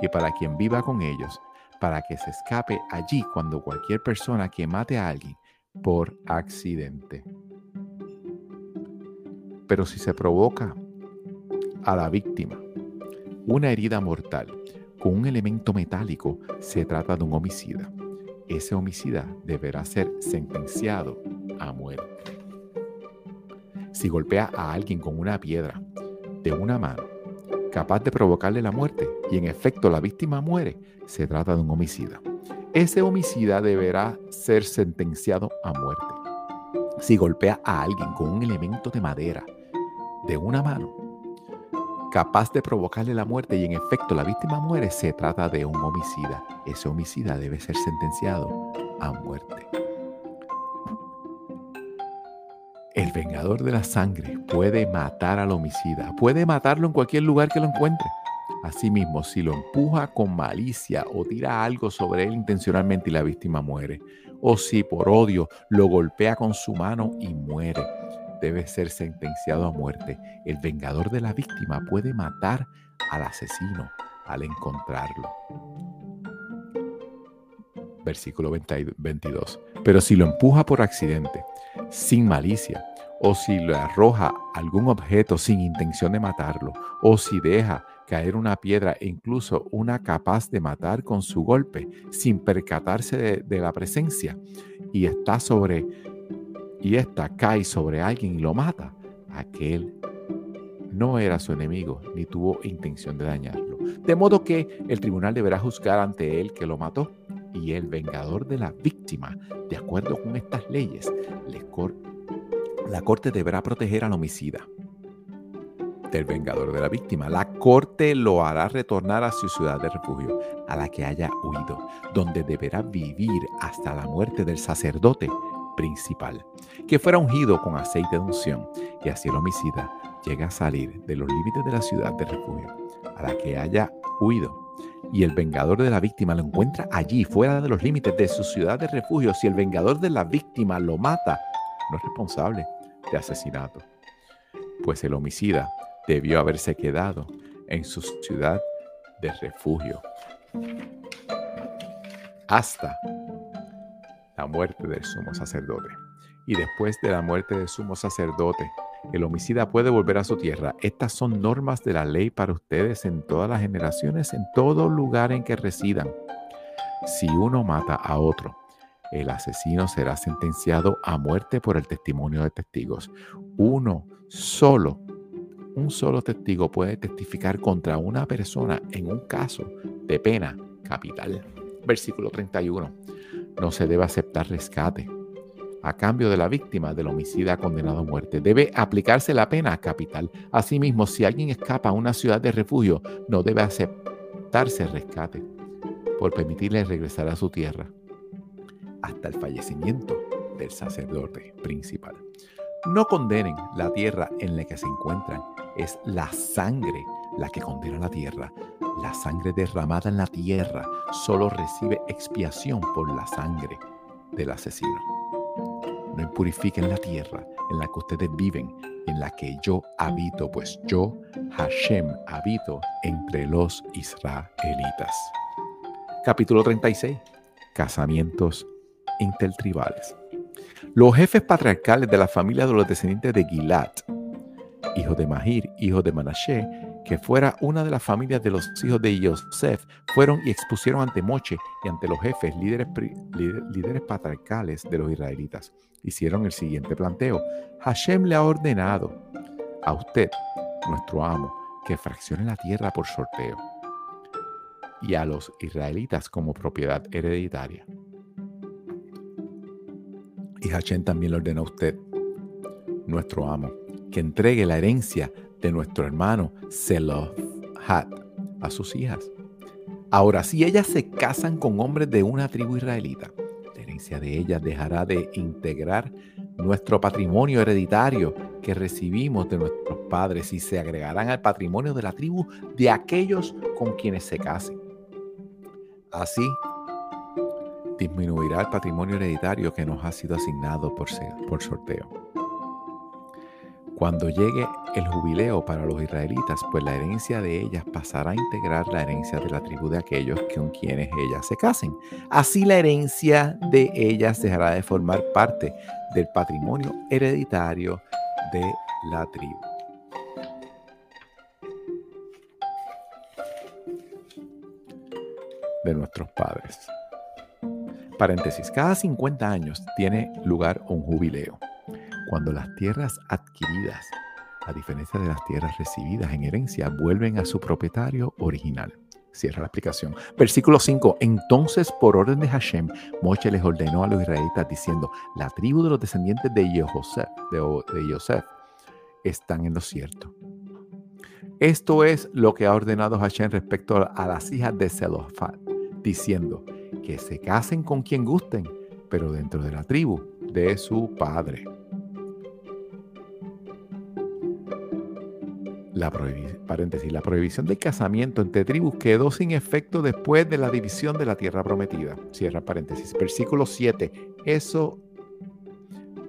y para quien viva con ellos, para que se escape allí cuando cualquier persona que mate a alguien por accidente. Pero si se provoca a la víctima una herida mortal con un elemento metálico, se trata de un homicida. Ese homicida deberá ser sentenciado a muerte. Si golpea a alguien con una piedra de una mano, capaz de provocarle la muerte, y en efecto la víctima muere, se trata de un homicida. Ese homicida deberá ser sentenciado a muerte. Si golpea a alguien con un elemento de madera de una mano, capaz de provocarle la muerte y en efecto la víctima muere, se trata de un homicida. Ese homicida debe ser sentenciado a muerte. El vengador de la sangre puede matar al homicida, puede matarlo en cualquier lugar que lo encuentre. Asimismo, si lo empuja con malicia o tira algo sobre él intencionalmente y la víctima muere, o si por odio lo golpea con su mano y muere, debe ser sentenciado a muerte. El vengador de la víctima puede matar al asesino al encontrarlo. Versículo 22. Pero si lo empuja por accidente, sin malicia, o si le arroja algún objeto sin intención de matarlo, o si deja caer una piedra e incluso una capaz de matar con su golpe, sin percatarse de, de la presencia, y está sobre y ésta cae sobre alguien y lo mata, aquel no era su enemigo ni tuvo intención de dañarlo. De modo que el tribunal deberá juzgar ante él que lo mató y el vengador de la víctima, de acuerdo con estas leyes, la corte deberá proteger al homicida del vengador de la víctima. La corte lo hará retornar a su ciudad de refugio, a la que haya huido, donde deberá vivir hasta la muerte del sacerdote principal, que fuera ungido con aceite de unción, y así el homicida llega a salir de los límites de la ciudad de refugio, a la que haya huido, y el vengador de la víctima lo encuentra allí, fuera de los límites de su ciudad de refugio, si el vengador de la víctima lo mata, no es responsable de asesinato, pues el homicida debió haberse quedado en su ciudad de refugio. Hasta la muerte del sumo sacerdote. Y después de la muerte del sumo sacerdote, el homicida puede volver a su tierra. Estas son normas de la ley para ustedes en todas las generaciones, en todo lugar en que residan. Si uno mata a otro, el asesino será sentenciado a muerte por el testimonio de testigos. Uno solo, un solo testigo puede testificar contra una persona en un caso de pena capital. Versículo 31 no se debe aceptar rescate a cambio de la víctima del homicida condenado a muerte. Debe aplicarse la pena capital. Asimismo, si alguien escapa a una ciudad de refugio, no debe aceptarse rescate por permitirle regresar a su tierra hasta el fallecimiento del sacerdote principal. No condenen la tierra en la que se encuentran. Es la sangre la que condena la tierra. La sangre derramada en la tierra solo recibe expiación por la sangre del asesino. No impurifiquen la tierra en la que ustedes viven, en la que yo habito, pues yo, Hashem, habito entre los israelitas. Capítulo 36. Casamientos intertribales. Los jefes patriarcales de la familia de los descendientes de Gilad, hijo de Mahir, hijo de Manashe, que fuera una de las familias de los hijos de Yosef, fueron y expusieron ante Moche y ante los jefes, líderes, líderes patriarcales de los israelitas. Hicieron el siguiente planteo. Hashem le ha ordenado a usted, nuestro amo, que fraccione la tierra por sorteo y a los israelitas como propiedad hereditaria. Y Hashem también le ordenó a usted, nuestro amo, que entregue la herencia de nuestro hermano Zelophehad a sus hijas. Ahora, si ellas se casan con hombres de una tribu israelita, la herencia de ellas dejará de integrar nuestro patrimonio hereditario que recibimos de nuestros padres y se agregarán al patrimonio de la tribu de aquellos con quienes se casen. Así, disminuirá el patrimonio hereditario que nos ha sido asignado por, por sorteo. Cuando llegue el jubileo para los israelitas, pues la herencia de ellas pasará a integrar la herencia de la tribu de aquellos con quienes ellas se casen. Así la herencia de ellas dejará de formar parte del patrimonio hereditario de la tribu. De nuestros padres. Paréntesis, cada 50 años tiene lugar un jubileo cuando las tierras adquiridas, a diferencia de las tierras recibidas en herencia, vuelven a su propietario original. Cierra la explicación. Versículo 5. Entonces, por orden de Hashem, Moche les ordenó a los israelitas diciendo, la tribu de los descendientes de Yosef están en lo cierto. Esto es lo que ha ordenado Hashem respecto a las hijas de Zelofat, diciendo que se casen con quien gusten, pero dentro de la tribu de su padre. La, prohibición del casamiento entre tribus quedó sin efecto después de la división de la tierra prometida. Cierra paréntesis. Versículo 7. Eso,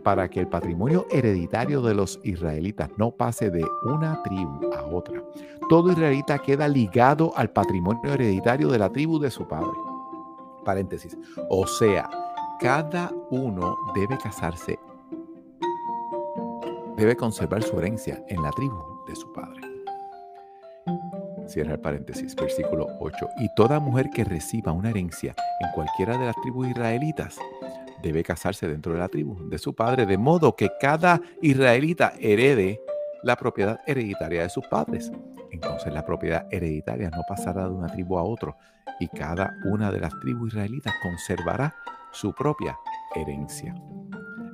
para que el patrimonio hereditario de los israelitas no pase de una tribu a otra. Todo israelita queda ligado al patrimonio hereditario de la tribu de su padre. Paréntesis. O sea, cada uno debe casarse, debe conservar su herencia en la tribu de su padre. Cierra el paréntesis, versículo 8. Y toda mujer que reciba una herencia en cualquiera de las tribus israelitas debe casarse dentro de la tribu de su padre, de modo que cada israelita herede la propiedad hereditaria de sus padres. Entonces la propiedad hereditaria no pasará de una tribu a otra y cada una de las tribus israelitas conservará su propia herencia.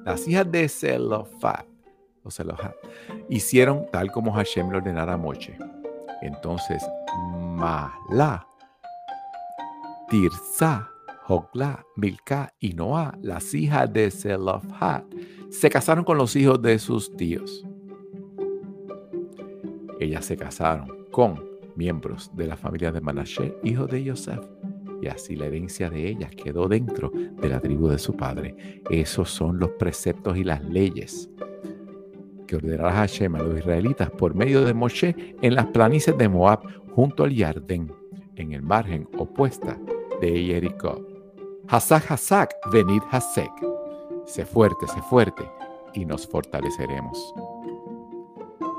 Las hijas de O hicieron tal como Hashem le ordenara Moche. Entonces Mala, Tirsa, Jogla, Milka y Noah, las hijas de Zelofat, se casaron con los hijos de sus tíos. Ellas se casaron con miembros de la familia de Manashe, hijo de Yosef, y así la herencia de ellas quedó dentro de la tribu de su padre. Esos son los preceptos y las leyes que ordenará Hashem a los israelitas por medio de Moshe en las planicies de Moab junto al Yardén, en el margen opuesta de Jericó. Hasak, Hasak, venid Hasek. Sé fuerte, sé fuerte, y nos fortaleceremos.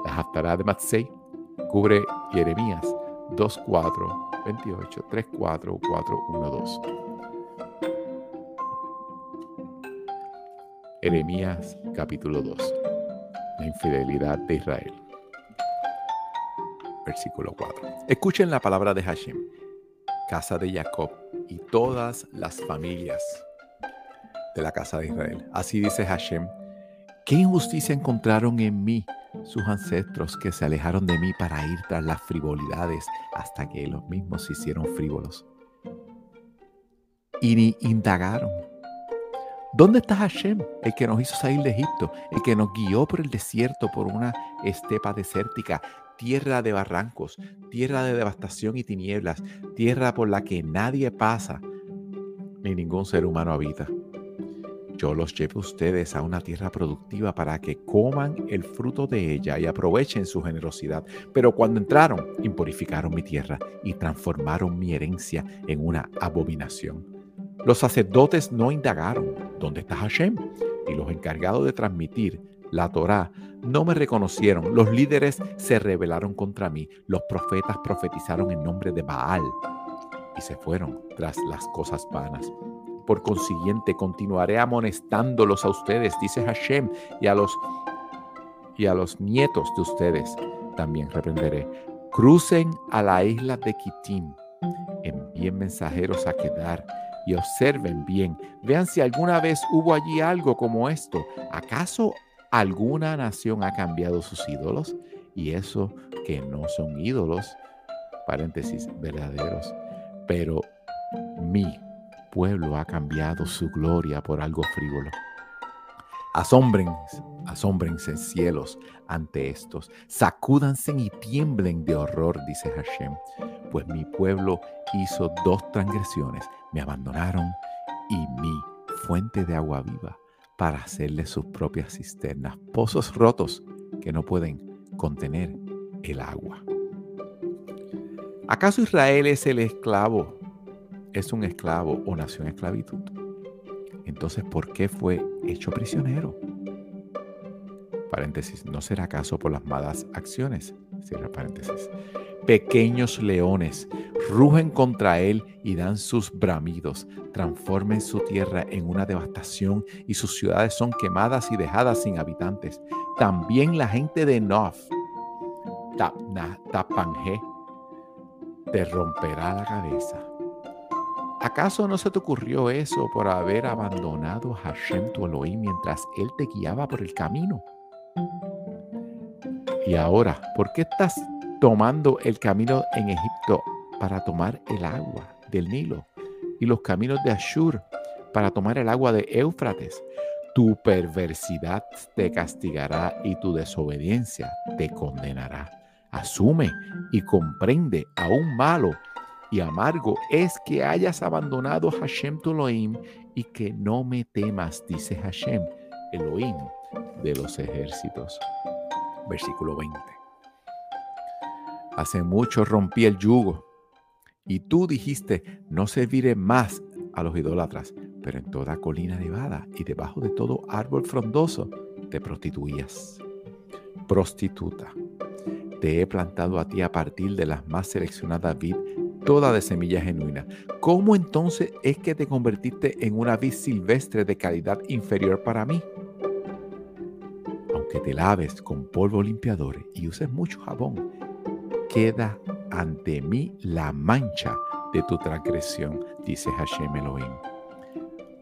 La Haftarah de Matsei cubre Jeremías 2, 4, 28, 3, 4, 4, 1, 2. Jeremías capítulo 2. La infidelidad de Israel. Versículo 4. Escuchen la palabra de Hashem, casa de Jacob y todas las familias de la casa de Israel. Así dice Hashem, ¿qué injusticia encontraron en mí sus ancestros que se alejaron de mí para ir tras las frivolidades hasta que los mismos se hicieron frívolos? Y ni indagaron. ¿Dónde está Hashem, el que nos hizo salir de Egipto, el que nos guió por el desierto, por una estepa desértica, tierra de barrancos, tierra de devastación y tinieblas, tierra por la que nadie pasa, ni ningún ser humano habita? Yo los llevo ustedes a una tierra productiva para que coman el fruto de ella y aprovechen su generosidad. Pero cuando entraron, impurificaron mi tierra y transformaron mi herencia en una abominación. Los sacerdotes no indagaron dónde está Hashem y los encargados de transmitir la Torá no me reconocieron. Los líderes se rebelaron contra mí. Los profetas profetizaron en nombre de Baal y se fueron tras las cosas vanas. Por consiguiente, continuaré amonestándolos a ustedes, dice Hashem, y a los y a los nietos de ustedes también reprenderé. Crucen a la isla de Kitim, envíen mensajeros a quedar y observen bien. Vean si alguna vez hubo allí algo como esto. ¿Acaso alguna nación ha cambiado sus ídolos? Y eso que no son ídolos, paréntesis, verdaderos. Pero mi pueblo ha cambiado su gloria por algo frívolo. Asómbrense, asómbrense cielos ante estos, sacúdanse y tiemblen de horror, dice Hashem, pues mi pueblo hizo dos transgresiones, me abandonaron y mi fuente de agua viva para hacerle sus propias cisternas, pozos rotos que no pueden contener el agua. ¿Acaso Israel es el esclavo es un esclavo o nació en esclavitud, entonces ¿por qué fue hecho prisionero? Paréntesis, ¿no será acaso por las malas acciones? Cierra paréntesis. Pequeños leones rugen contra él y dan sus bramidos, transformen su tierra en una devastación y sus ciudades son quemadas y dejadas sin habitantes. También la gente de Nof, Tapanje, te romperá la cabeza ¿Acaso no se te ocurrió eso por haber abandonado a Hashem tu mientras Él te guiaba por el camino? Y ahora, ¿por qué estás tomando el camino en Egipto para tomar el agua del Nilo y los caminos de Ashur para tomar el agua de Éufrates? Tu perversidad te castigará y tu desobediencia te condenará. Asume y comprende a un malo y amargo es que hayas abandonado Hashem tu Elohim y que no me temas, dice Hashem, Elohim de los ejércitos. Versículo 20. Hace mucho rompí el yugo y tú dijiste, no serviré más a los idólatras, pero en toda colina nevada y debajo de todo árbol frondoso te prostituías. Prostituta, te he plantado a ti a partir de las más seleccionadas vid, toda de semilla genuina. ¿Cómo entonces es que te convertiste en una vid silvestre de calidad inferior para mí? Aunque te laves con polvo limpiador y uses mucho jabón, queda ante mí la mancha de tu transgresión, dice Hashem Elohim.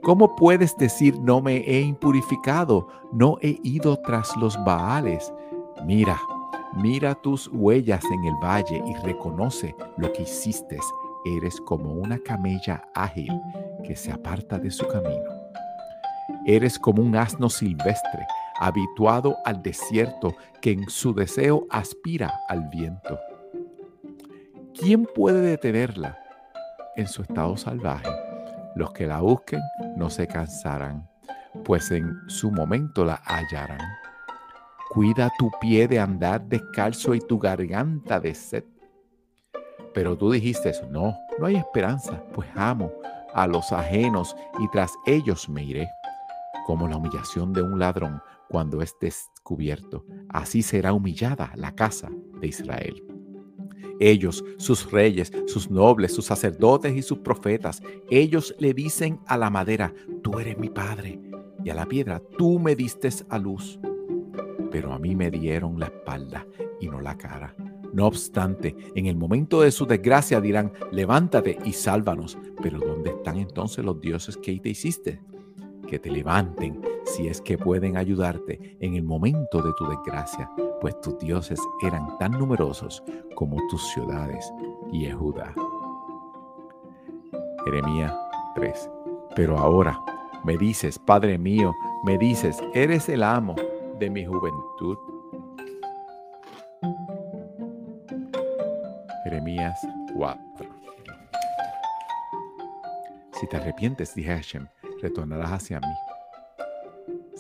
¿Cómo puedes decir no me he impurificado, no he ido tras los Baales? Mira, mira tus huellas en el valle y reconoce lo que hiciste. Eres como una camella ágil que se aparta de su camino. Eres como un asno silvestre, habituado al desierto, que en su deseo aspira al viento. ¿Quién puede detenerla en su estado salvaje? Los que la busquen no se cansarán, pues en su momento la hallarán. Cuida tu pie de andar descalzo y tu garganta de sed. Pero tú dijiste, no, no hay esperanza, pues amo a los ajenos y tras ellos me iré. Como la humillación de un ladrón cuando es descubierto, así será humillada la casa de Israel. Ellos, sus reyes, sus nobles, sus sacerdotes y sus profetas, ellos le dicen a la madera, tú eres mi padre, y a la piedra, tú me diste a luz. Pero a mí me dieron la espalda y no la cara. No obstante, en el momento de su desgracia dirán, levántate y sálvanos. Pero ¿dónde están entonces los dioses que te hiciste? Que te levanten si es que pueden ayudarte en el momento de tu desgracia pues tus dioses eran tan numerosos como tus ciudades, Yehuda. Jeremías 3. Pero ahora me dices, Padre mío, me dices, eres el amo de mi juventud. Jeremías 4. Si te arrepientes, dije Hashem, retornarás hacia mí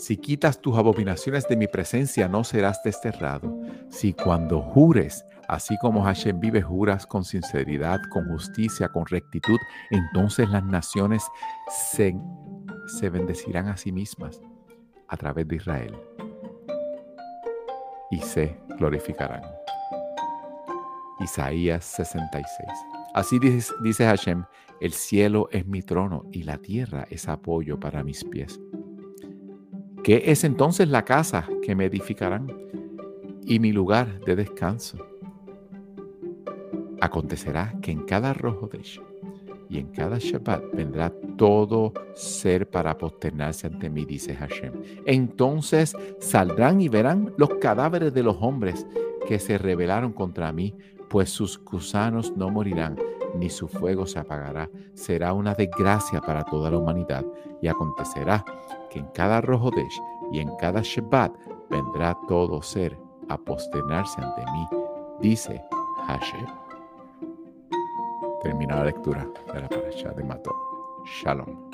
si quitas tus abominaciones de mi presencia, no serás desterrado. Si cuando jures, así como Hashem vive, juras con sinceridad, con justicia, con rectitud, entonces las naciones se, se bendecirán a sí mismas a través de Israel y se glorificarán. Isaías 66. Así dice, Hashem, el cielo es mi trono y la tierra es apoyo para mis pies. ¿Qué es entonces la casa que me edificarán y mi lugar de descanso? Acontecerá que en cada Rojodesh y en cada Shabbat vendrá todo ser para posternarse ante mí, dice Hashem. Entonces saldrán y verán los cadáveres de los hombres que se rebelaron contra mí, pues sus gusanos no morirán, ni su fuego se apagará. Será una desgracia para toda la humanidad. Y acontecerá que en cada Rojodesh y en cada Shabbat vendrá todo ser a posternarse ante mí, dice Hashem. Termina la lectura de la parasha de Mató. Shalom.